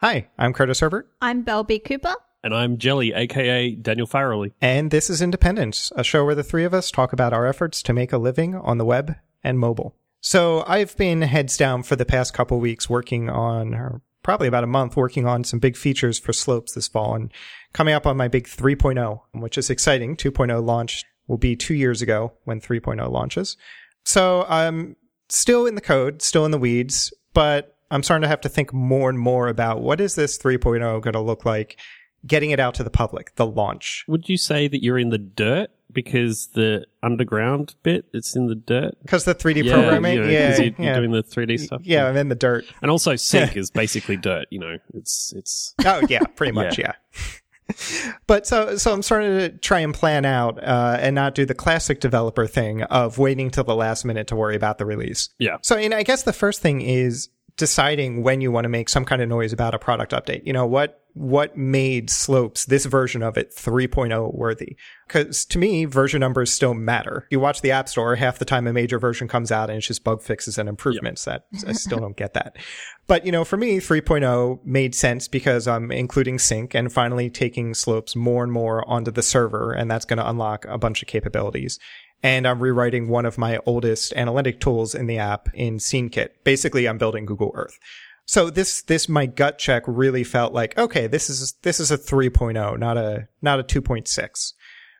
Hi, I'm Curtis Herbert, I'm Belle B. Cooper. And I'm Jelly, aka Daniel Farrelly. and this is Independence, a show where the three of us talk about our efforts to make a living on the web and mobile. So I've been heads down for the past couple weeks working on, or probably about a month, working on some big features for Slopes this fall and coming up on my big 3.0, which is exciting. 2.0 launch will be two years ago when 3.0 launches. So I'm still in the code, still in the weeds, but I'm starting to have to think more and more about what is this 3.0 going to look like, getting it out to the public, the launch. Would you say that you're in the dirt because the underground bit it's in the dirt? Because the 3D Yeah, programming, you know, yeah, you're, you're yeah. doing the 3D stuff. yeah, I'm in the dirt. and also sync is basically dirt. You know, it's it's Oh yeah, pretty much, yeah. But so so I'm starting to try and plan out uh, and not do the classic developer thing of waiting till the last minute to worry about the release. yeah. So, and I guess the first thing is deciding when you want to make some kind of noise about a product update. You know, what, what made Slopes, this version of it, 3.0 worthy? Cause to me, version numbers still matter. You watch the App Store, half the time a major version comes out and it's just bug fixes and improvements that I still don't get that. But, you know, for me, 3.0 made sense because I'm including sync and finally taking Slopes more and more onto the server. And that's going to unlock a bunch of capabilities and I'm rewriting one of my oldest analytic tools in the app in SceneKit. Basically, I'm building Google Earth. So this, this, my gut check really felt like, okay, this is, this is a 3.0, not a, not a 2.6.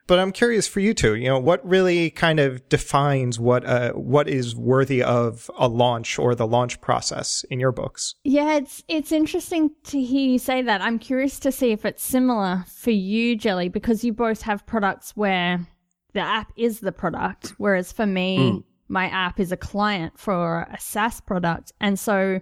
But I'm curious for you two, you know, what really kind of defines what, uh, what is worthy of a launch or the launch process in your books? Yeah, it's it's interesting to hear you say that. I'm curious to see if it's similar for you, Jelly, because you both have products where the app is the product, whereas for me, mm. my app is a client for a SaaS product. And so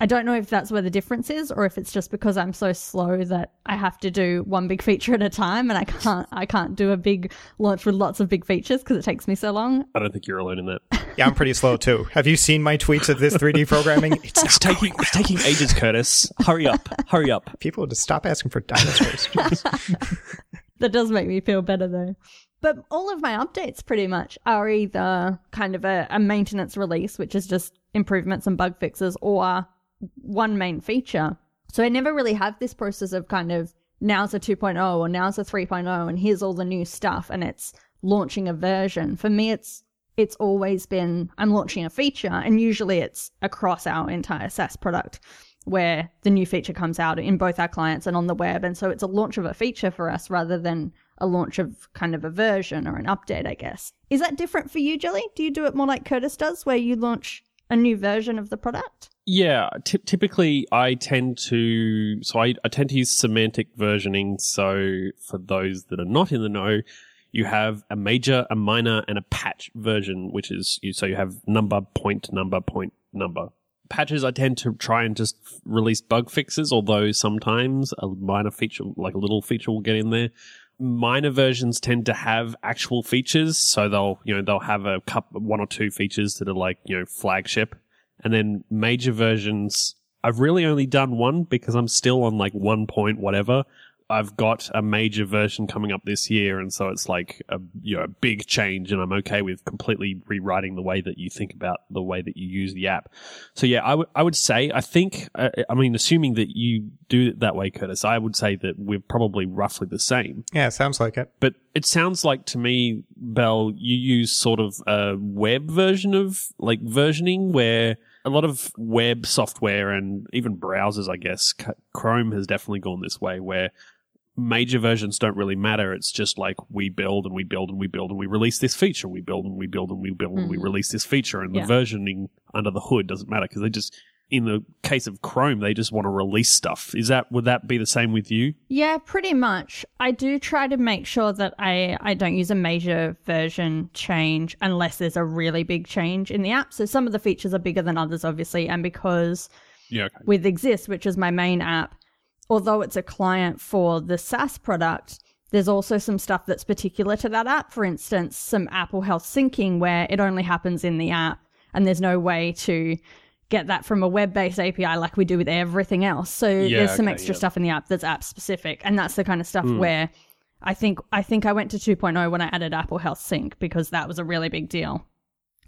I don't know if that's where the difference is or if it's just because I'm so slow that I have to do one big feature at a time and I can't I can't do a big launch with lots of big features because it takes me so long. I don't think you're alone in that. Yeah, I'm pretty slow too. Have you seen my tweets of this 3D programming? It's It's taking it's taking ages, Curtis. Hurry up, hurry up. people just stop asking for dinosaurs. That does make me feel better though. But all of my updates pretty much are either kind of a, a maintenance release, which is just improvements and bug fixes, or one main feature. So I never really have this process of kind of now's a 2.0 or now's a 3.0 and here's all the new stuff and it's launching a version. For me, it's it's always been I'm launching a feature and usually it's across our entire SaaS product where the new feature comes out in both our clients and on the web. And so it's a launch of a feature for us rather than a launch of kind of a version or an update, I guess. Is that different for you, Jelly? Do you do it more like Curtis does, where you launch a new version of the product? Yeah, ty- typically I tend to so I, I tend to use semantic versioning. So for those that are not in the know, you have a major, a minor, and a patch version, which is you. So you have number, point, number, point, number. Patches I tend to try and just release bug fixes, although sometimes a minor feature, like a little feature, will get in there. Minor versions tend to have actual features, so they'll you know they'll have a couple, one or two features that are like you know flagship, and then major versions, I've really only done one because I'm still on like one point whatever. I've got a major version coming up this year, and so it's like a you know a big change, and I'm okay with completely rewriting the way that you think about the way that you use the app. So yeah, I would I would say I think uh, I mean assuming that you do it that way, Curtis, I would say that we're probably roughly the same. yeah, sounds like it. But it sounds like to me, Belle, you use sort of a web version of like versioning where a lot of web software and even browsers, I guess, Chrome has definitely gone this way where major versions don't really matter. It's just like we build and we build and we build and we release this feature. We build and we build and we build and we mm. release this feature. And Yeah. the versioning under the hood doesn't matter because they just, in the case of Chrome, they just want to release stuff. Is that, would that be the same with you? Yeah, pretty much. I do try to make sure that I, I don't use a major version change unless there's a really big change in the app. So some of the features are bigger than others, obviously, and because Yeah. Okay. with Exist, which is my main app, although it's a client for the SaaS product, there's also some stuff that's particular to that app. For instance, some Apple Health syncing where it only happens in the app and there's no way to get that from a web-based API like we do with everything else. So Yeah, there's some okay, extra yeah. stuff in the app that's app specific and that's the kind of stuff hmm. where I think I think I went to 2.0 when I added Apple Health Sync because that was a really big deal.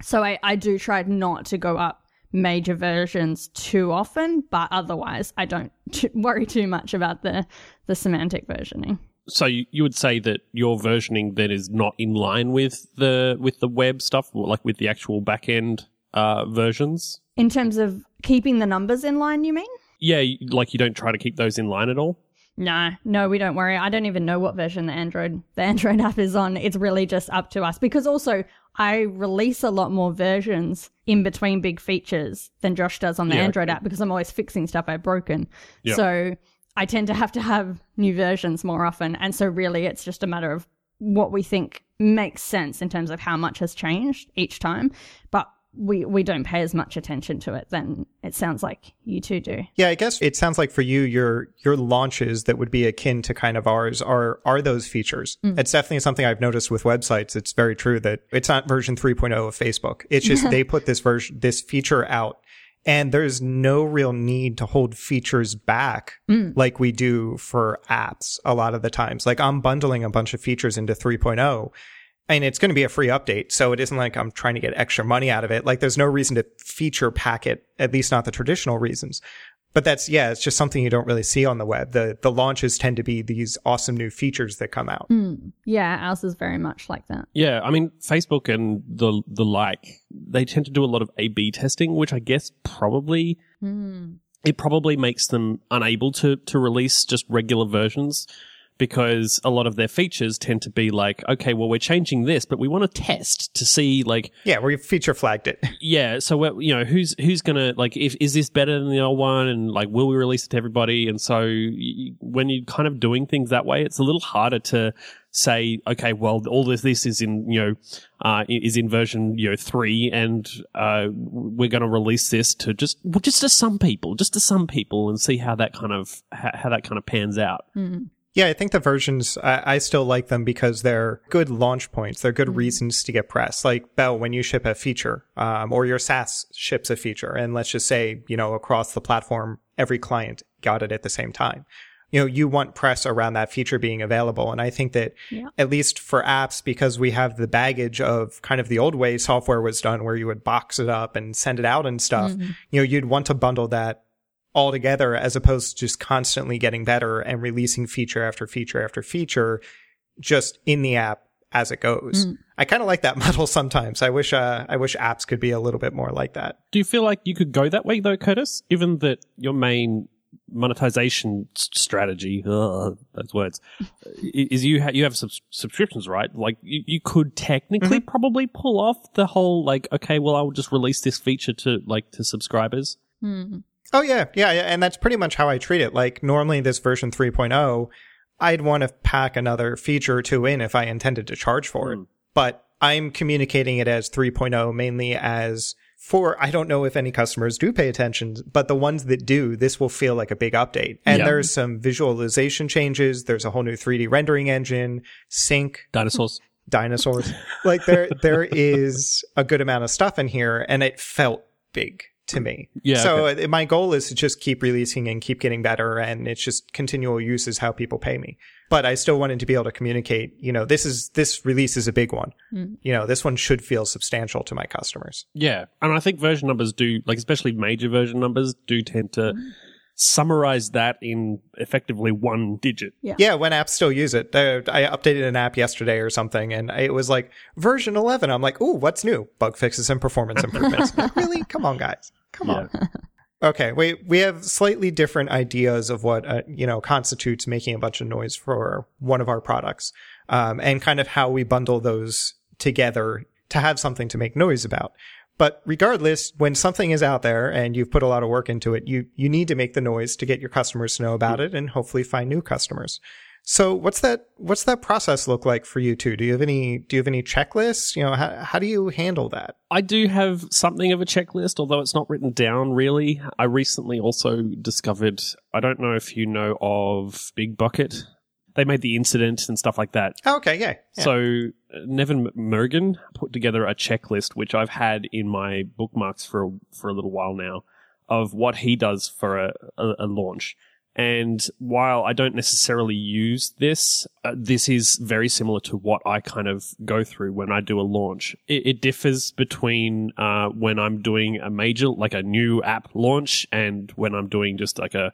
So I, I do try not to go up major versions too often, but otherwise, I don't t- worry too much about the the semantic versioning. So you, you would say that your versioning then is not in line with the with the web stuff, like with the actual backend uh, versions. In terms of keeping the numbers in line, you mean? Yeah, like you don't try to keep those in line at all. No, no, we don't worry. I don't even know what version the Android the Android app is on. It's really just up to us because also I release a lot more versions in between big features than Josh does on the Yeah. Android app because I'm always fixing stuff I've broken. Yeah. So I tend to have to have new versions more often, and so really it's just a matter of what we think makes sense in terms of how much has changed each time. But we we don't pay as much attention to it than it sounds like you two do. Yeah, I guess it sounds like for you, your your launches that would be akin to kind of ours are are those features. Mm. It's definitely something I've noticed with websites. It's very true that it's not version 3.0 of Facebook. It's just they put this version this feature out and there's no real need to hold features back mm. like we do for apps a lot of the times. Like I'm bundling a bunch of features into 3.0 and it's going to be a free update. So it isn't like I'm trying to get extra money out of it. Like there's no reason to feature packet, at least not the traditional reasons. But that's, yeah, it's just something you don't really see on the web. The, the launches tend to be these awesome new features that come out. Hmm. Yeah, ours is very much like that. Yeah, I mean Facebook and the the like, they tend to do a lot of A/B testing, which I guess probably hmm. it probably makes them unable to to release just regular versions because a lot of their features tend to be like, okay, well we're changing this, but we want to test to see like Yeah, we feature flagged it. yeah, so we're, you know who's who's gonna like if is this better than the old one, and like will we release it to everybody? And so y when you're kind of doing things that way, it's a little harder to say, okay, well all this this is in you know uh, is in version you know three, and uh, we're going to release this to just well, just to some people, just to some people, and see how that kind of how, how that kind of pans out. Yeah, I think the versions, I, I still like them because they're good launch points. They're good reasons to get press. Like Belle, when you ship a feature, um, or your SaaS ships a feature, and let's just say, you know, across the platform, every client got it at the same time. You know, you want press around that feature being available. And I think that Yeah. at least for apps, because we have the baggage of kind of the old way software was done where you would box it up and send it out and stuff, you know, you'd want to bundle that all together as opposed to just constantly getting better and releasing feature after feature after feature just in the app as it goes. Mm. I kind of like that model sometimes. I wish uh, I wish apps could be a little bit more like that. Do you feel like you could go that way though, Curtis? Given that your main monetization strategy, ugh, those words, is you ha- you have subs- subscriptions, right? Like you, you could technically mm-hmm. probably pull off the whole like, okay, well, I'll just release this feature to like to subscribers. Hmm. Oh yeah, yeah, yeah, and that's pretty much how I treat it. Like normally this version 3.0, I'd want to pack another feature or two in if I intended to charge for it. Hmm. But I'm communicating it as 3.0 mainly as for I don't know if any customers do pay attention, but the ones that do, this will feel like a big update. And Yeah. there's some visualization changes, there's a whole new 3D rendering engine, sync, Dinosaurs. dinosaurs. like there there is a good amount of stuff in here and it felt big to me. Yeah, So uh, my goal is to just keep releasing and keep getting better and it's just continual use is how people pay me. But I still wanted to be able to communicate, you know, this is this release is a big one. You know, this one should feel substantial to my customers. Yeah, and I think version numbers do, like especially major version numbers, do tend to summarize that in effectively one digit. Yeah, yeah when apps still use it. I updated an app yesterday or something, and it was like version 11. I'm like, ooh, what's new? Bug fixes and performance improvements. Really? Come on, guys. Come on. Okay, we we have slightly different ideas of what uh, you know constitutes making a bunch of noise for one of our products, um, and kind of how we bundle those together to have something to make noise about. But regardless, when something is out there and you've put a lot of work into it, you you need to make the noise to get your customers to know about it and hopefully find new customers. So what's that what's that process look like for you two? Do you have any do you have any checklists? You know, how how do you handle that? I do have something of a checklist, although it's not written down really. I recently also discovered, I don't know if you know of Big Bucket. They made the incident and stuff like that. Oh, okay, yeah. yeah. So uh, Nevin Morgan put together a checklist, which I've had in my bookmarks for a, for a little while now, of what he does for a, a, a launch. And while I don't necessarily use this, uh, this is very similar to what I kind of go through when I do a launch. It, it differs between uh, when I'm doing a major, like a new app launch, and when I'm doing just like a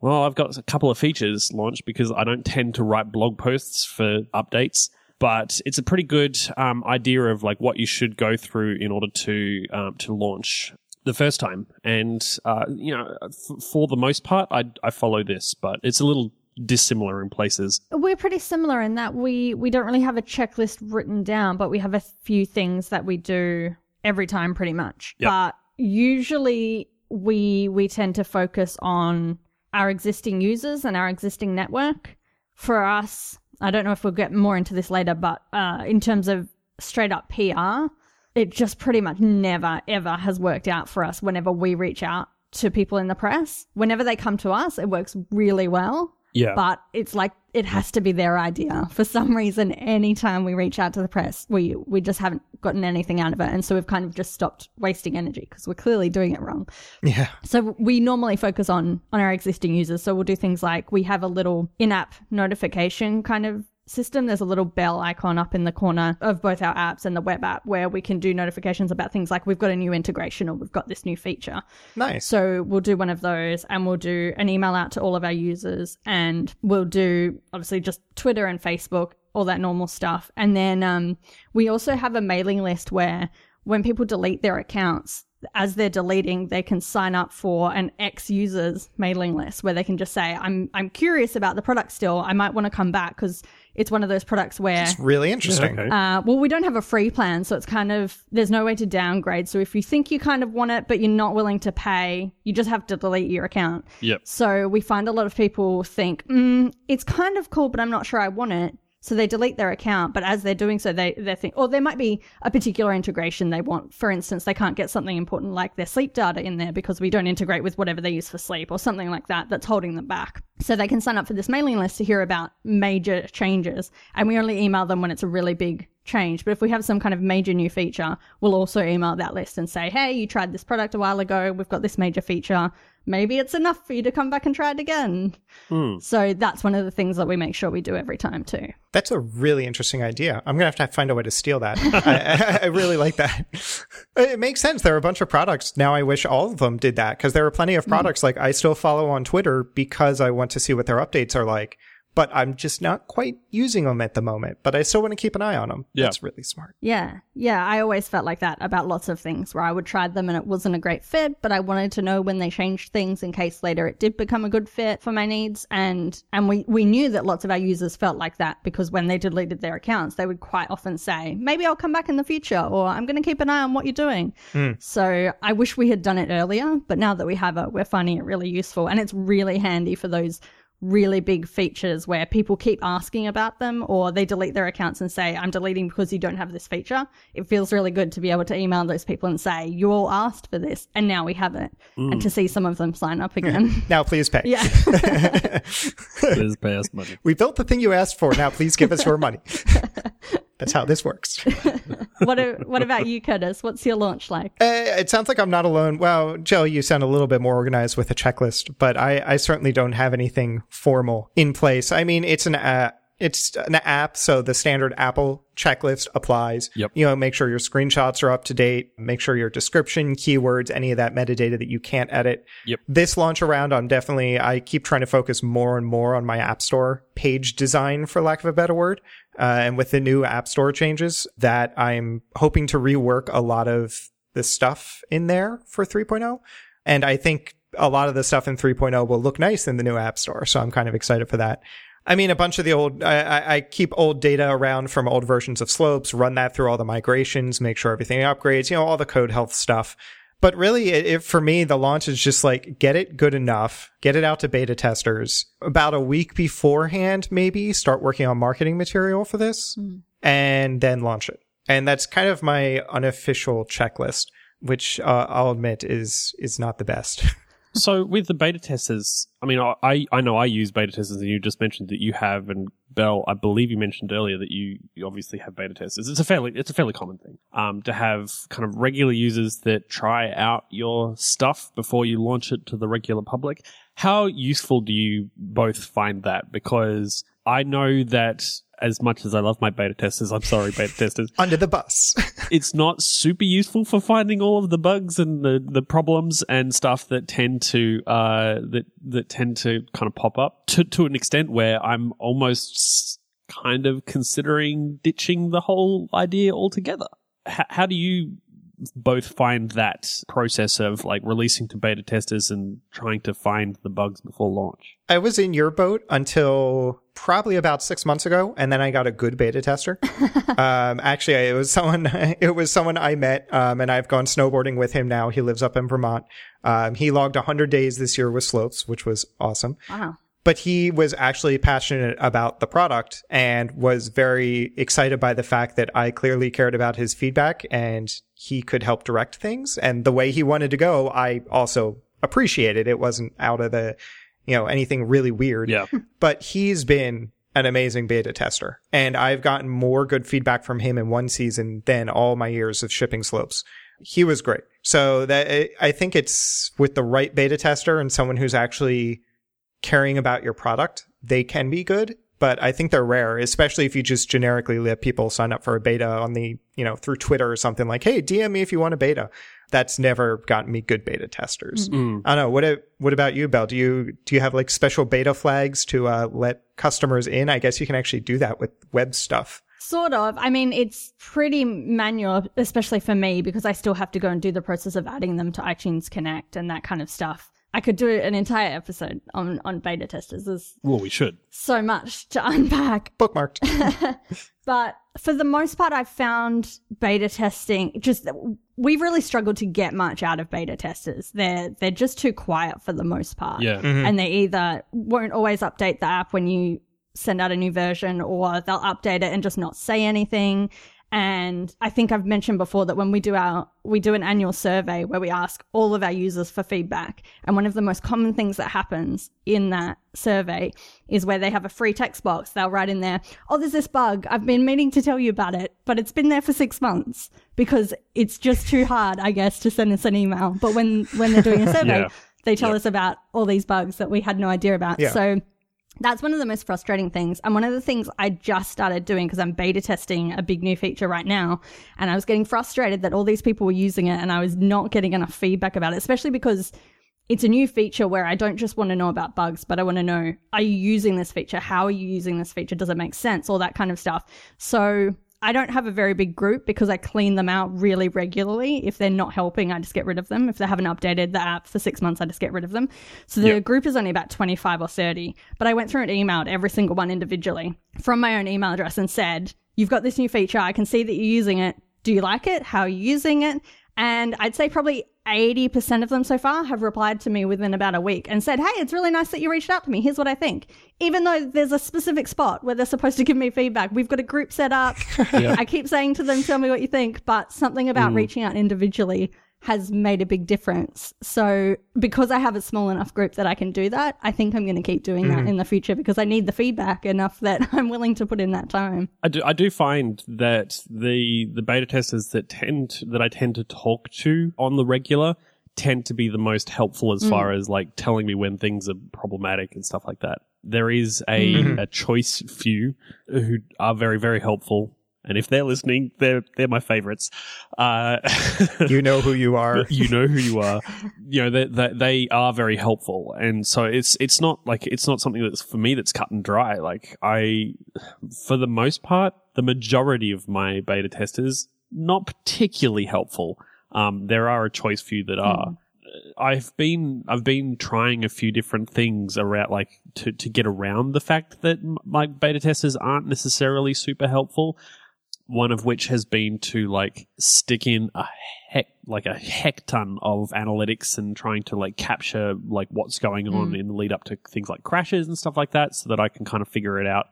well, I've got a couple of features launched because I don't tend to write blog posts for updates but it's a pretty good um, idea of like what you should go through in order to um, to launch the first time. And uh, you know, f- for the most part, I I follow this, but it's a little dissimilar in places. We're pretty similar in that we we don't really have a checklist written down, but we have a few things that we do every time, pretty much. Yep. But usually we we tend to focus on our existing users and our existing network. For us, I don't know if we'll get more into this later, but uh, in terms of straight up PR, it just pretty much never ever has worked out for us whenever we reach out to people in the press. Whenever they come to us, it works really well. Yeah. But it's like it has to be their idea. For some reason, anytime we reach out to the press, we we just haven't gotten anything out of it, and so we've kind of just stopped wasting energy because we're clearly doing it wrong. Yeah. So we normally focus on on our existing users. So we'll do things like we have a little in-app notification kind of system. There's a little bell icon up in the corner of both our apps and the web app where we can do notifications about things like we've got a new integration or we've got this new feature. Nice. So we'll do one of those and we'll do an email out to all of our users and we'll do obviously just Twitter and Facebook, all that normal stuff. And then um, we also have a mailing list where when people delete their accounts, as they're deleting, they can sign up for an ex users mailing list where they can just say, I'm, I'm curious about the product still. I might want to come back because it's one of those products where It's really interesting. okay. uh, well, we don't have a free plan, so it's kind of there's no way to downgrade. So if you think you kind of want it, but you're not willing to pay, you just have to delete your account. Yep. So we find a lot of people think, mm, it's kind of cool, but I'm not sure I want it. So they delete their account, but as they're doing so, they they think, or there might be a particular integration they want. For instance, they can't get something important like their sleep data in there because we don't integrate with whatever they use for sleep, or something like that. That's holding them back. So they can sign up for this mailing list to hear about major changes, and we only email them when it's a really big change. But if we have some kind of major new feature, we'll also email that list and say, hey, you tried this product a while ago. We've got this major feature. Maybe it's enough for you to come back and try it again. Hmm. So that's one of the things that we make sure we do every time too. That's a really interesting idea. I'm gonna have to find a way to steal that. I, I, I really like that. It makes sense. There are a bunch of products now. I wish all of them did that because there are plenty of hmm. products like I still follow on Twitter because I want to see what their updates are like. But I'm just not quite using them at the moment. But I still want to keep an eye on them. Yeah. That's really smart. Yeah. Yeah. I always felt like that about lots of things where I would try them and it wasn't a great fit, but I wanted to know when they changed things in case later it did become a good fit for my needs. And, and we, we knew that lots of our users felt like that because when they deleted their accounts, they would quite often say, maybe I'll come back in the future or I'm going to keep an eye on what you're doing. Hmm. So I wish we had done it earlier, but now that we have it, we're finding it really useful and it's really handy for those really big features where people keep asking about them or they delete their accounts and say, I'm deleting because you don't have this feature. It feels really good to be able to email those people and say, you all asked for this and now we have it. And to mm. see some of them sign up mm. again. Now, please pay. yeah. Please pay us money. We built the thing you asked for. Now, please give us your money. That's how this works. what, what about you, Curtis? What's your launch like? Uh, it sounds like I'm not alone. Well, Joe, you sound a little bit more organized with a checklist, but I, I certainly don't have anything formal in place. I mean, it's an uh, it's an app, so the standard Apple checklist applies. Yep. You know, make sure your screenshots are up to date. Make sure your description, keywords, any of that metadata that you can't edit. Yep. This launch around, I'm definitely, I keep trying to focus more and more on my App Store page design, for lack of a better word. Uh, and with the new App Store changes, that I'm hoping to rework a lot of the stuff in there for 3.0. And I think a lot of the stuff in 3.0 will look nice in the new App Store. So I'm kind of excited for that. I mean, a bunch of the old, I, I, keep old data around from old versions of Slopes, run that through all the migrations, make sure everything upgrades, you know, all the code health stuff. But really, it, it, for me, the launch is just like get it good enough, get it out to beta testers about a week beforehand, maybe start working on marketing material for this and then launch it. And that's kind of my unofficial checklist, which uh, I'll admit is, is not the best. So with the beta testers, I mean, I I know I use beta testers, and you just mentioned that you have, and Belle, I believe you mentioned earlier that you, you obviously have beta testers. It's a fairly it's a fairly common thing um, to have kind of regular users that try out your stuff before you launch it to the regular public. How useful do you both find that? Because I know that as much as I love my beta testers, I'm sorry, beta testers, Under the bus. it's not super useful for finding all of the bugs and the, the problems and stuff that tend to uh that that tend to kind of pop up to to an extent where I'm almost kind of considering ditching the whole idea altogether. H- how do you both find that process of like releasing to beta testers and trying to find the bugs before launch? I was in your boat until probably about six months ago, and then I got a good beta tester. um, actually, it was someone. It was someone I met, um, and I've gone snowboarding with him now. He lives up in Vermont. Um, he logged 100 days this year with slopes, which was awesome. Wow. But he was actually passionate about the product and was very excited by the fact that I clearly cared about his feedback and he could help direct things. And the way he wanted to go, I also appreciated. It wasn't out of the, you know, anything really weird Yeah. but he's been an amazing beta tester and I've gotten more good feedback from him in one season than all my years of shipping slopes. He was great. So that I think it's with the right beta tester and someone who's actually caring about your product, they can be good, but I think they're rare, especially if you just generically let people sign up for a beta on the, you know, through Twitter or something like, Hey, DM me if you want a beta. That's never gotten me good beta testers. Mm. I don't know. What what about you, Belle? Do you do you have like special beta flags to uh, let customers in? I guess you can actually do that with web stuff. Sort of. I mean, it's pretty manual, especially for me, because I still have to go and do the process of adding them to iTunes Connect and that kind of stuff. I could do an entire episode on, on beta testers. There's Well, we should. so much to unpack. Bookmarked. But for the most part, I've found beta testing just we've really struggled to get much out of beta testers. They're they're just too quiet for the most part. Yeah. Mm-hmm. And they either won't always update the app when you send out a new version or they'll update it and just not say anything. And I think I've mentioned before that when we do our, we do an annual survey where we ask all of our users for feedback. And one of the most common things that happens in that survey is where they have a free text box. They'll write in there, Oh, there's this bug. I've been meaning to tell you about it, but it's been there for six months because it's just too hard, I guess, to send us an email. But when, when they're doing a survey, Yeah. they tell Yeah. us about all these bugs that we had no idea about. Yeah. So that's one of the most frustrating things. And one of the things I just started doing because I'm beta testing a big new feature right now. And I was getting frustrated that all these people were using it and I was not getting enough feedback about it, especially because it's a new feature where I don't just want to know about bugs, but I want to know, are you using this feature? How are you using this feature? Does it make sense? All that kind of stuff. So I don't have a very big group because I clean them out really regularly. If they're not helping, I just get rid of them. If they haven't updated the app for six months, I just get rid of them. So the Yep. group is only about 25 or 30, but I went through and emailed every single one individually from my own email address and said, You've got this new feature. I can see that you're using it. Do you like it? How are you using it? And I'd say probably 80% of them so far have replied to me within about a week and said, Hey, it's really nice that you reached out to me. Here's what I think. Even though there's a specific spot where they're supposed to give me feedback, we've got a group set up. I keep saying to them, Tell me what you think. But something about mm. reaching out individually has made a big difference. So because I have a small enough group that I can do that, I think I'm going to keep doing that mm-hmm. in the future because I need the feedback enough that I'm willing to put in that time. I do, I do find that the the beta testers that tend that I tend to talk to on the regular tend to be the most helpful as mm. far as like telling me when things are problematic and stuff like that. There is a, mm-hmm. a choice few who are very very helpful, and if they're listening, they're they're my favorites. Uh, You know who you are. you know who you are. You know that they, they are very helpful, and so it's it's not like it's not something that's for me that's cut and dry. Like I, for the most part, the majority of my beta testers not particularly helpful. Um, there are a choice few that are. I've been I've been trying a few different things around like to to get around the fact that m- my beta testers aren't necessarily super helpful one of which has been to like stick in a heck like a heck ton of analytics and trying to like capture like what's going on in the lead up to things like crashes and stuff like that so that I can kind of figure it out.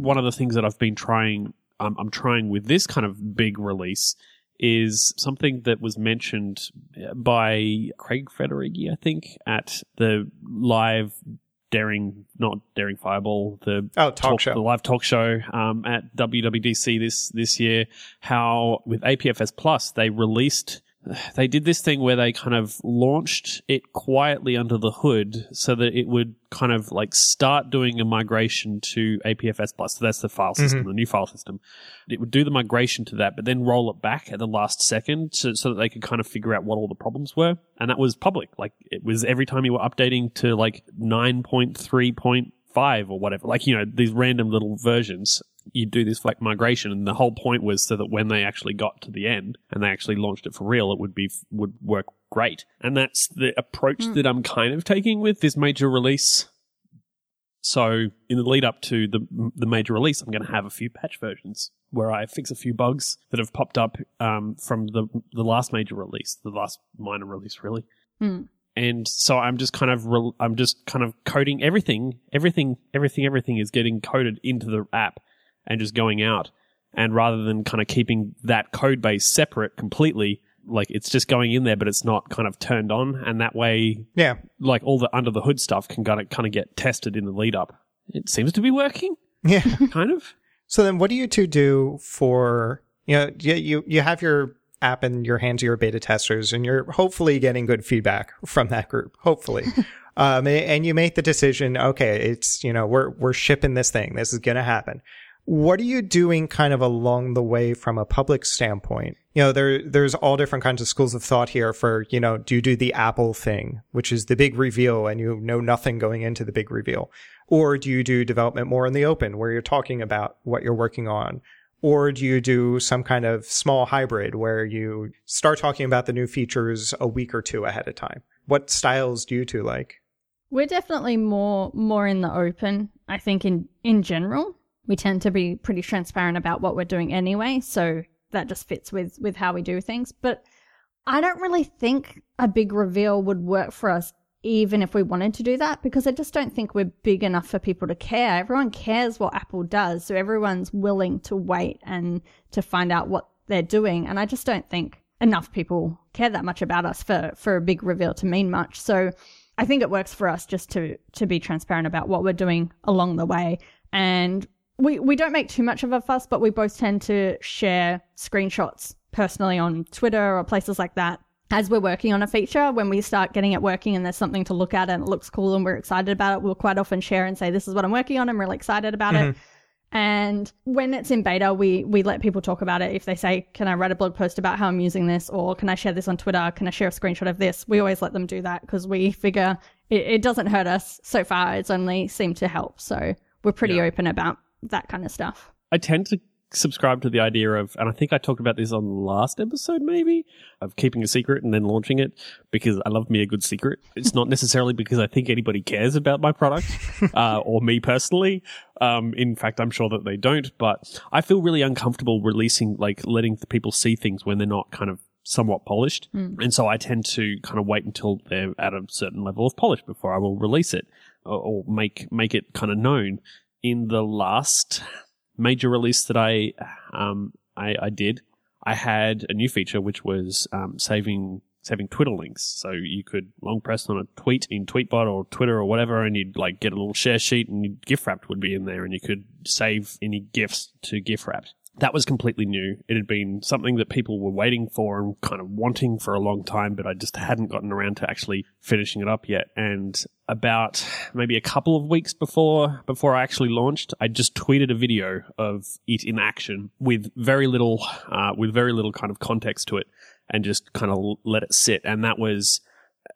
One of the things that I've been trying um, I'm trying with this kind of big release is something that was mentioned by Craig Federighi, I think, at the live Daring, not Daring Fireball, the Oh, talk show. the live talk show um, at WWDC this this year. How with APFS Plus they released they did this thing where they kind of launched it quietly under the hood so that it would kind of like start doing a migration to APFS plus. So that's the file mm-hmm. system, the new file system. It would do the migration to that, but then roll it back at the last second so, so that they could kind of figure out what all the problems were. And that was public. Like it was every time you were updating to like 9.3.5 or whatever, like, you know, these random little versions you do this like migration and the whole point was so that when they actually got to the end and they actually launched it for real it would be would work great and that's the approach Mm. that i'm kind of taking with this major release so in the lead up to the the major release i'm going to have a few patch versions where i fix a few bugs that have popped up um, from the the last major release the last minor release really Hmm. and so I'm just kind of re- I'm just kind of coding everything, everything, everything, everything is getting coded into the app and just going out. And rather than kind of keeping that code base separate completely, like it's just going in there, but it's not kind of turned on, and that way, Yeah. like all the under the hood stuff can kind of kind of get tested in the lead up. It seems to be working, Yeah. kind of. So then what do you two do for, you know, you, you, you have your app in your hands of your beta testers and you're hopefully getting good feedback from that group, hopefully. um, and you make the decision, okay, it's, you know, we're, we're shipping this thing. This is going to happen. What are you doing kind of along the way from a public standpoint? You know, there, there's all different kinds of schools of thought here for, you know, do you do the Apple thing, which is the big reveal and you know nothing going into the big reveal? Or do you do development more in the open where you're talking about what you're working on? Or do you do some kind of small hybrid where you start talking about the new features a week or two ahead of time? What styles do you two like? We're definitely more more in the open. I think in in general, we tend to be pretty transparent about what we're doing anyway, so that just fits with with how we do things. But I don't really think a big reveal would work for us even if we wanted to do that because I just don't think we're big enough for people to care. Everyone cares what Apple does, so everyone's willing to wait and to find out what they're doing, and I just don't think enough people care that much about us for for a big reveal to mean much. So I think it works for us just to to be transparent about what we're doing along the way. And we we don't make too much of a fuss, but we both tend to share screenshots personally on Twitter or places like that as we're working on a feature. When we start getting it working and there's something to look at and it looks cool and we're excited about it, we'll quite often share and say, "This is what I'm working on. I'm really excited about it." Mm-hmm. And when it's in beta, we we let people talk about it. If they say, "Can I write a blog post about how I'm using this?" or "Can I share this on Twitter?" "Can I share a screenshot of this?" We always let them do that because we figure it, it doesn't hurt us. So far, it's only seemed to help. So we're pretty Yeah. open about that kind of stuff. I tend to subscribe to the idea of, and I think I talked about this on the last episode, maybe, of keeping a secret and then launching it because I love me a good secret. It's not necessarily because I think anybody cares about my product uh, or me personally. Um, in fact, I'm sure that they don't, but I feel really uncomfortable releasing, like letting the people see things when they're not kind of somewhat polished. And so I tend to kind of wait until they're at a certain level of polish before I will release it or, or make, make it kind of known. In the last major release that I um I, I did, I had a new feature which was um, saving saving Twitter links. So you could long press on a tweet in Tweetbot or Twitter or whatever, and you'd like get a little share sheet, and your GIFwrapped would be in there, and you could save any GIFs to GIFwrapped. That was completely new. It had been something that people were waiting for and kind of wanting for a long time, but I just hadn't gotten around to actually finishing it up yet. And about maybe a couple of weeks before before I actually launched, I just tweeted a video of it in action with very little uh, with very little kind of context to it, and just kind of let it sit. And that was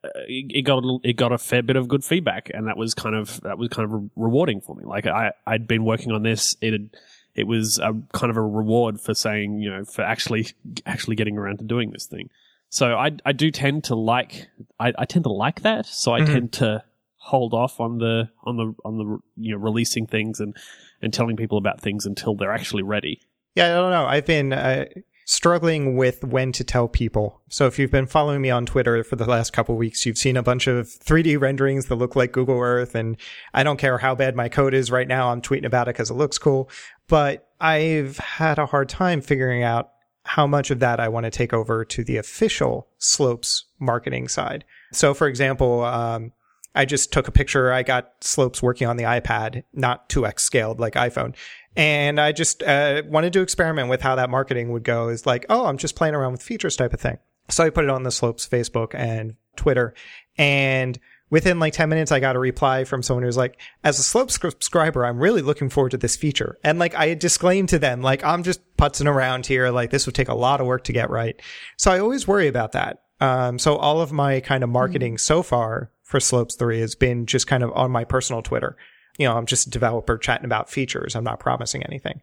uh, it got it got a fair bit of good feedback, and that was kind of that was kind of re- rewarding for me. Like I I'd been working on this. It had it was a kind of a reward for saying you know for actually actually getting around to doing this thing. So I I do tend to like I, I tend to like that. So I Mhm. tend to hold off on the on the on the you know releasing things and and telling people about things until they're actually ready. Yeah, I don't know. I've been uh, struggling with when to tell people. So if you've been following me on Twitter for the last couple weeks, you've seen a bunch of 3D renderings that look like Google Earth. And I don't care how bad my code is right now. I'm tweeting about it because it looks cool. But I've had a hard time figuring out how much of that I want to take over to the official Slopes marketing side. So for example, um, I just took a picture. I got Slopes working on the iPad, not 2x scaled like iPhone. And I just uh, wanted to experiment with how that marketing would go. Is like, oh, I'm just playing around with features type of thing. So I put it on the slopes Facebook and Twitter and within like 10 minutes, I got a reply from someone who was like, as a slope subscriber, I'm really looking forward to this feature. And like I had disclaimed to them, like I'm just putzing around here. Like this would take a lot of work to get right. So I always worry about that. Um, so all of my kind of marketing mm. so far for Slopes 3 has been just kind of on my personal Twitter. You know, I'm just a developer chatting about features. I'm not promising anything.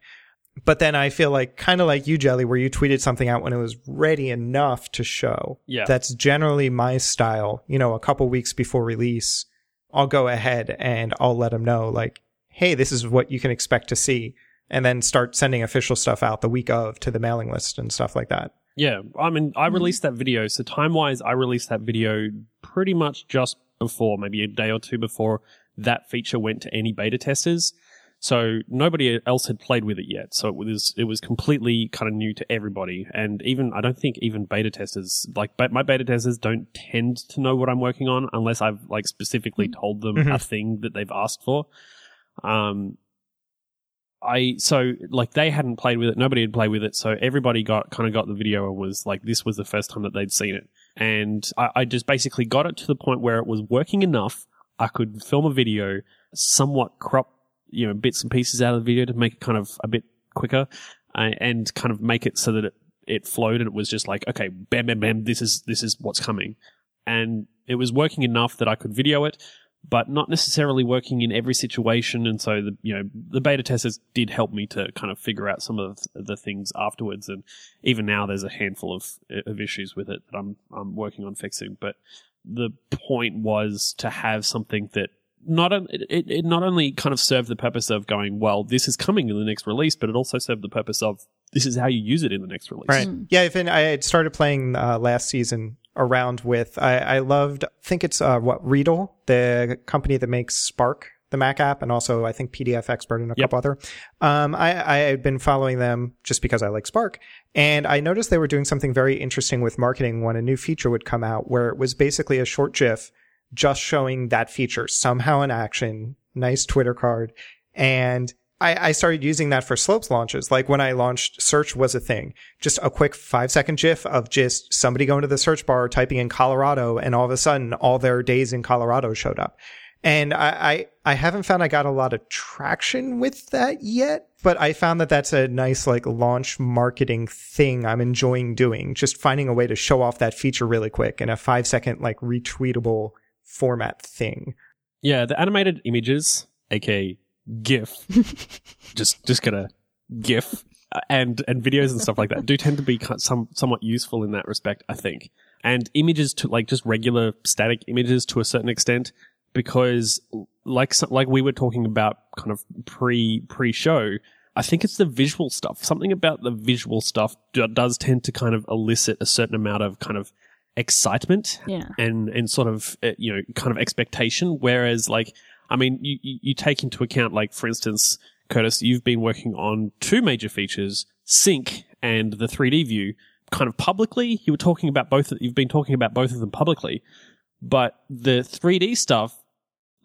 But then I feel like kind of like you, Jelly, where you tweeted something out when it was ready enough to show. Yeah. That's generally my style. You know, a couple weeks before release, I'll go ahead and I'll let them know, like, hey, this is what you can expect to see. And then start sending official stuff out the week of to the mailing list and stuff like that. Yeah. I mean, I mm-hmm. released that video. So time wise, I released that video pretty much just before, maybe a day or two before that feature went to any beta testers. So nobody else had played with it yet. So it was it was completely kind of new to everybody. And even I don't think even beta testers like my beta testers don't tend to know what I'm working on unless I've like specifically mm-hmm. told them mm-hmm. a thing that they've asked for. Um, I so like they hadn't played with it, nobody had played with it, so everybody got kind of got the video and was like, this was the first time that they'd seen it, and I, I just basically got it to the point where it was working enough. I could film a video, somewhat crop you know bits and pieces out of the video to make it kind of a bit quicker uh, and kind of make it so that it, it flowed and it was just like okay bam bam bam this is this is what's coming. And it was working enough that I could video it but not necessarily working in every situation. And so the you know the beta testers did help me to kind of figure out some of the things afterwards. And even now there's a handful of of issues with it that I'm I'm working on fixing. But the point was to have something that not it, it not only kind of served the purpose of going, well, this is coming in the next release, but it also served the purpose of this is how you use it in the next release. Right. Mm. Yeah. Even I had started playing uh, last season around with. I, I loved. I think it's uh, what Readdle, the company that makes Spark, the Mac app, and also I think PDF Expert and a yep. couple other. Um, I I had been following them just because I like Spark, and I noticed they were doing something very interesting with marketing when a new feature would come out, where it was basically a short GIF just showing that feature somehow in action. Nice Twitter card. And I, I, started using that for slopes launches. Like when I launched search was a thing. Just a quick five second GIF of just somebody going to the search bar, typing in Colorado, and all of a sudden all their days in Colorado showed up. And I, I, I haven't found I got a lot of traction with that yet, but I found that that's a nice like launch marketing thing I'm enjoying doing. Just finding a way to show off that feature really quick in a five second like retweetable format thing. Yeah, the animated images, aka GIF, just just gonna GIF uh, and and videos and stuff like that do tend to be some somewhat useful in that respect, I think. And images to like just regular static images to a certain extent, because like like we were talking about kind of pre pre show. I think it's the visual stuff. Something about the visual stuff does tend to kind of elicit a certain amount of kind of excitement yeah. and and sort of uh, you know kind of expectation whereas like i mean you you take into account like for instance curtis you've been working on two major features sync and the 3d view kind of publicly you were talking about both you've been talking about both of them publicly but the 3d stuff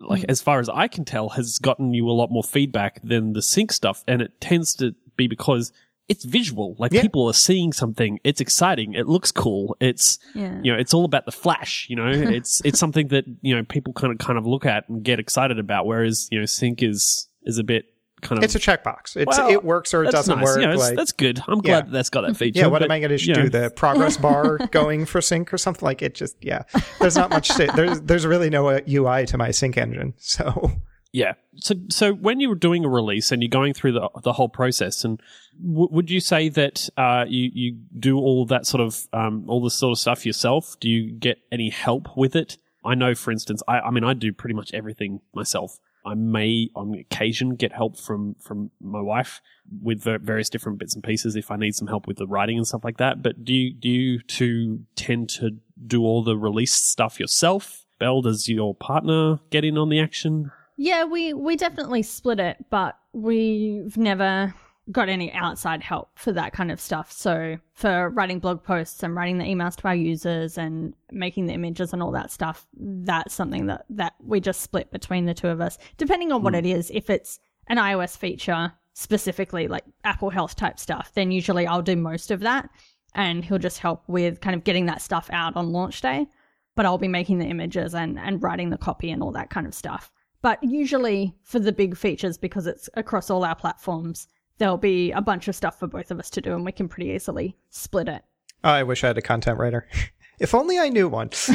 like mm. as far as i can tell has gotten you a lot more feedback than the sync stuff and it tends to be because it's visual. Like yeah. people are seeing something. It's exciting. It looks cool. It's yeah. you know, it's all about the flash. You know, it's it's something that you know people kind of kind of look at and get excited about. Whereas you know, sync is is a bit kind of it's a checkbox. It's well, it works or it doesn't nice. work. You know, like, that's good. I'm glad yeah. that that's got that feature. Yeah, what but, am I going to do? The progress bar going for sync or something like it? Just yeah, there's not much. To, there's there's really no UI to my sync engine. So yeah. So, so when you're doing a release and you're going through the the whole process, and w- would you say that uh, you you do all that sort of um, all this sort of stuff yourself? Do you get any help with it? I know, for instance, I, I mean, I do pretty much everything myself. I may, on occasion, get help from from my wife with various different bits and pieces if I need some help with the writing and stuff like that. But do you do you two tend to do all the release stuff yourself? Belle, does your partner get in on the action? Yeah, we we definitely split it, but we've never got any outside help for that kind of stuff. So for writing blog posts and writing the emails to our users and making the images and all that stuff, that's something that that we just split between the two of us, depending on what mm. it is. If it's an iOS feature specifically like Apple Health type stuff, then usually I'll do most of that. and he'll just help with kind of getting that stuff out on launch day. But I'll be making the images and, and writing the copy and all that kind of stuff. But usually for the big features, because it's across all our platforms, there'll be a bunch of stuff for both of us to do and we can pretty easily split it. I wish I had a content writer. if only I knew one.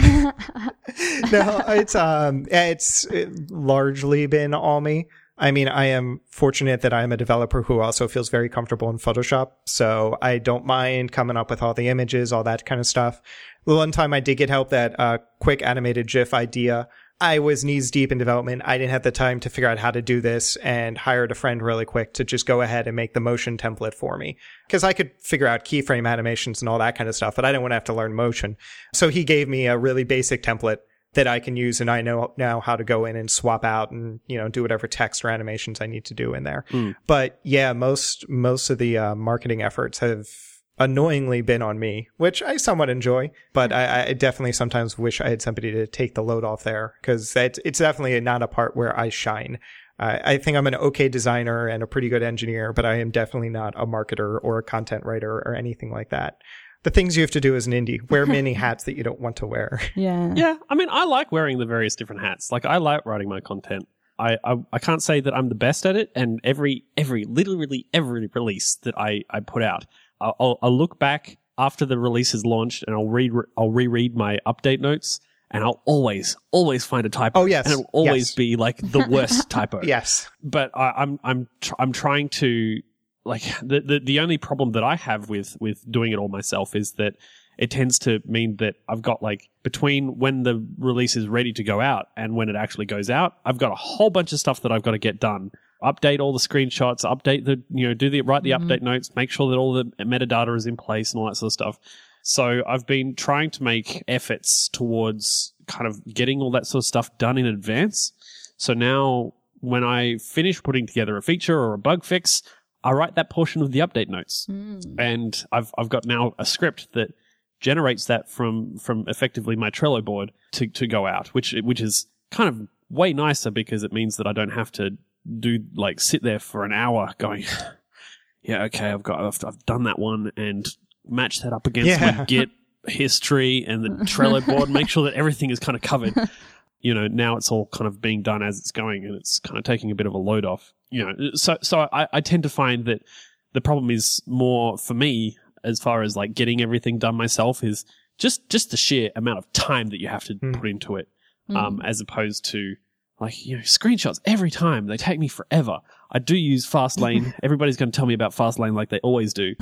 no, it's um, it's largely been all me. I mean, I am fortunate that I am a developer who also feels very comfortable in Photoshop. So I don't mind coming up with all the images, all that kind of stuff. The one time I did get help that uh, quick animated GIF idea. I was knees deep in development. I didn't have the time to figure out how to do this and hired a friend really quick to just go ahead and make the motion template for me. Cause I could figure out keyframe animations and all that kind of stuff, but I didn't want to have to learn motion. So he gave me a really basic template that I can use and I know now how to go in and swap out and, you know, do whatever text or animations I need to do in there. Mm. But yeah, most, most of the uh, marketing efforts have annoyingly been on me, which I somewhat enjoy, but I, I definitely sometimes wish I had somebody to take the load off there because it's, it's definitely not a part where I shine. Uh, I think I'm an okay designer and a pretty good engineer, but I am definitely not a marketer or a content writer or anything like that the things you have to do as an indie. Wear many hats that you don't want to wear. Yeah. Yeah, I mean, I like wearing the various different hats. Like, I like writing my content. I, I, I can't say that I'm the best at it, and every every literally every release that I, I put out, I'll, I'll, look back after the release is launched, and I'll read I'll reread my update notes, and I'll always always find a typo. Oh, yes. and it'll always Yes. be like the worst typo. yes. but I, I'm I'm tr- I'm trying to like the, the the only problem that I have with with doing it all myself is that it tends to mean that I've got like between when the release is ready to go out and when it actually goes out, I've got a whole bunch of stuff that I've got to get done. Update all the screenshots, update the you know do the write the mm-hmm. update notes, make sure that all the metadata is in place and all that sort of stuff. So I've been trying to make efforts towards kind of getting all that sort of stuff done in advance. So now when I finish putting together a feature or a bug fix, I write that portion of the update notes. Mm. And I've I've got now a script that generates that from from effectively my Trello board to to go out, which which is kind of way nicer because it means that I don't have to do like sit there for an hour going yeah, okay, I've got I've, I've done that one and match that up against Yeah. my Git history and the Trello board, make sure that everything is kind of covered. You know, now it's all kind of being done as it's going, and it's kind of taking a bit of a load off. You know, so so I, I tend to find that the problem is more for me as far as like getting everything done myself is just just the sheer amount of time that you have to put into it, um, as opposed to like you know screenshots every time they take me forever. I do use Fastlane. Everybody's going to tell me about Fastlane like they always do.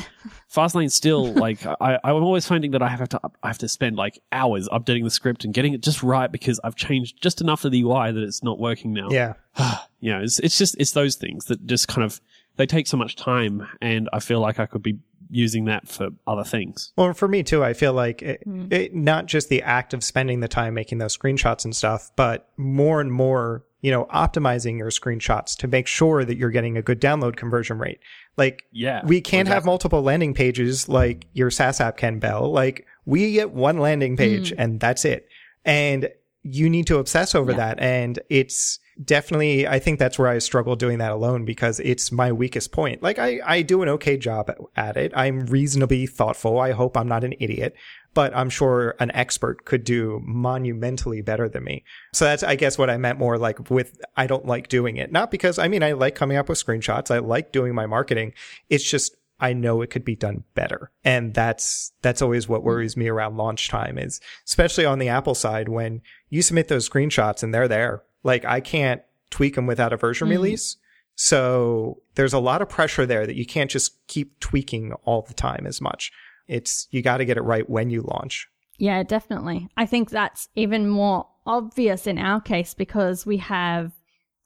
Fastlane still like I, I'm always finding that I have to I have to spend like hours updating the script and getting it just right because I've changed just enough of the UI that it's not working now. Yeah. you know, it's it's just it's those things that just kind of they take so much time, and I feel like I could be using that for other things. Well, for me too, I feel like it, hmm. it, not just the act of spending the time making those screenshots and stuff, but more and more, you know, optimizing your screenshots to make sure that you're getting a good download conversion rate. Like, Yeah, we can't have multiple landing pages like your SaaS app can, Belle. Like, we get one landing page hmm. and that's it. And you need to obsess over that. And it's definitely, I think that's where I struggle doing that alone because it's my weakest point. Like, I, I do an okay job at- it. I'm reasonably thoughtful. I hope I'm not an idiot, but I'm sure an expert could do monumentally better than me. So that's, I guess, what I meant more like with, I don't like doing it. Not because, I mean, I like coming up with screenshots. I like doing my marketing. It's just, I know it could be done better. And that's, that's always what worries me around launch time is, especially on the Apple side, when you submit those screenshots and they're there. Like I can't tweak them without a version mm. release. So there's a lot of pressure there that you can't just keep tweaking all the time as much. It's, you got to get it right when you launch. Yeah, definitely. I think that's even more obvious in our case because we have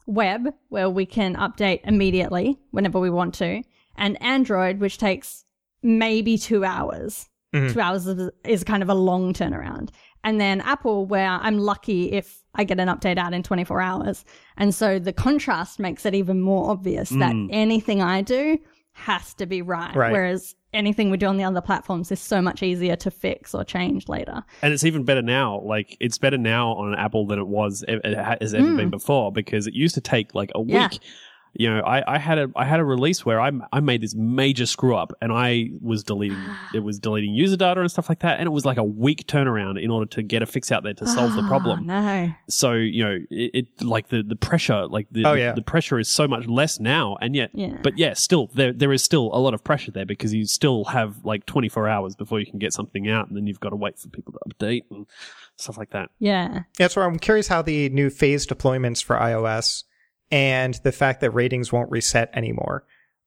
web where we can update immediately whenever we want to, and Android, which takes maybe two hours. Mm-hmm. Two hours is, is kind of a long turnaround. And then Apple, where I'm lucky if I get an update out in 24 hours. And so the contrast makes it even more obvious that mm. anything I do has to be right. Right. Whereas anything we do on the other platforms is so much easier to fix or change later. And it's even better now. Like it's better now on Apple than it was it has ever mm. been before because it used to take like a week. Yeah. You know, I, I had a I had a release where I I made this major screw up and I was deleting it was deleting user data and stuff like that, and it was like a week turnaround in order to get a fix out there to solve the Oh, problem. no. So you know, it, it like the the pressure, like the, Oh, the yeah. the pressure is so much less now, and yet, Yeah. but yeah, still there there is still a lot of pressure there because you still have like 24 hours before you can get something out, and then you've got to wait for people to update and stuff like that. Yeah. That's where I'm curious how the new phase deployments for iOS and the fact that ratings won't reset anymore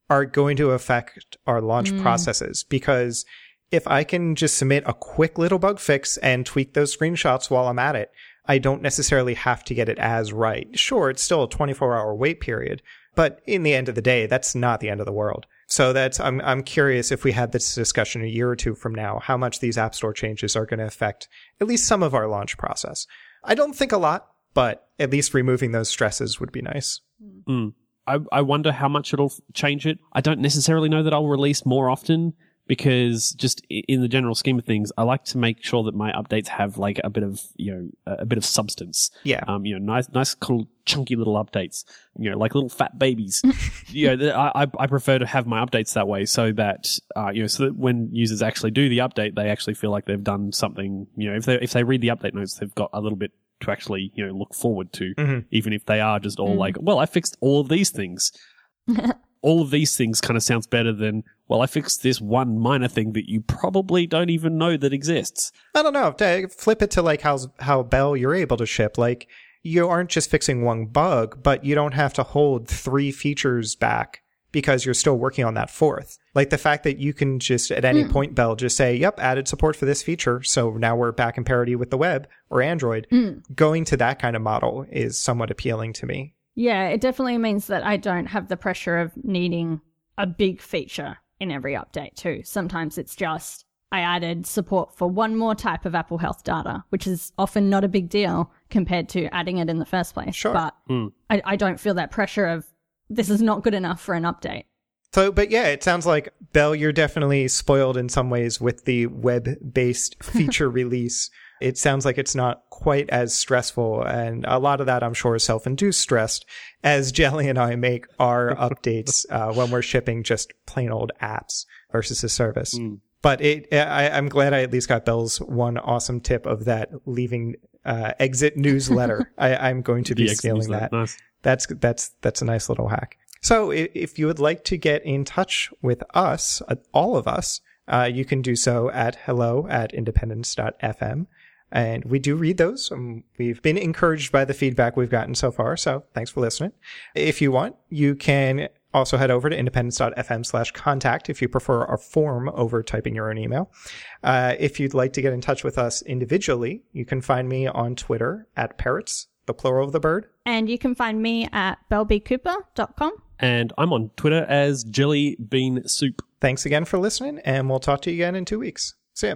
are going to affect our launch mm. processes. Because if I can just submit a quick little bug fix and tweak those screenshots while I'm at it, I don't necessarily have to get it as right. Sure, it's still a 24 hour wait period, but in the end of the day, that's not the end of the world. So that's I'm I'm curious if we had this discussion a year or two from now, how much these App Store changes are going to affect at least some of our launch process. I don't think a lot, but at least removing those stresses would be nice. Mm. I, I wonder how much it'll change it. I don't necessarily know that I'll release more often because just in the general scheme of things, I like to make sure that my updates have like a bit of, you know, a bit of substance. Yeah. Um, you know, nice, nice, cool, chunky little updates, you know, like little fat babies. you know, I, I- I prefer to have my updates that way so that, uh, you know, so that when users actually do the update, they actually feel like they've done something, you know, if they, if they read the update notes, they've got a little bit to actually, you know, look forward to, Mhm. even if they are just all like, well, I fixed all of these things. all of these things kind of sounds better than, well, I fixed this one minor thing that you probably don't even know that exists. I don't know. Flip it to like how how Belle you're able to ship. Like you aren't just fixing one bug, but you don't have to hold three features back because you're still working on that fourth. Like the fact that you can just at any hmm. point Belle just say, "Yep, added support for this feature." So now we're back in parity with the web or Android. Hmm. Going to that kind of model is somewhat appealing to me. Yeah, it definitely means that I don't have the pressure of needing a big feature in every update, too. Sometimes it's just I added support for one more type of Apple Health data, which is often not a big deal compared to adding it in the first place. Sure. But hmm. I, I don't feel that pressure of this is not good enough for an update. So, but yeah, it sounds like Belle, you're definitely spoiled in some ways with the web-based feature release. It sounds like it's not quite as stressful, and a lot of that, I'm sure, is self-induced stress As Jelly and I make our updates uh, when we're shipping just plain old apps versus a service. But it, I, I'm glad I at least got Belle's one awesome tip of that leaving uh, exit newsletter. I, I'm going to be stealing that. Nice. That's that's that's a nice little hack. So if you would like to get in touch with us, uh, all of us, uh, you can do so at hello at independence.fm. And we do read those. Um, we've been encouraged by the feedback we've gotten so far. So thanks for listening. If you want, you can also head over to independence.fm slash contact if you prefer our form over typing your own email. Uh, if you'd like to get in touch with us individually, you can find me on Twitter at parrots, the plural of the bird. And you can find me at bellebcooper.com. And I'm on Twitter as Jelly Bean Soup. Thanks again for listening, and we'll talk to you again in two weeks. See ya.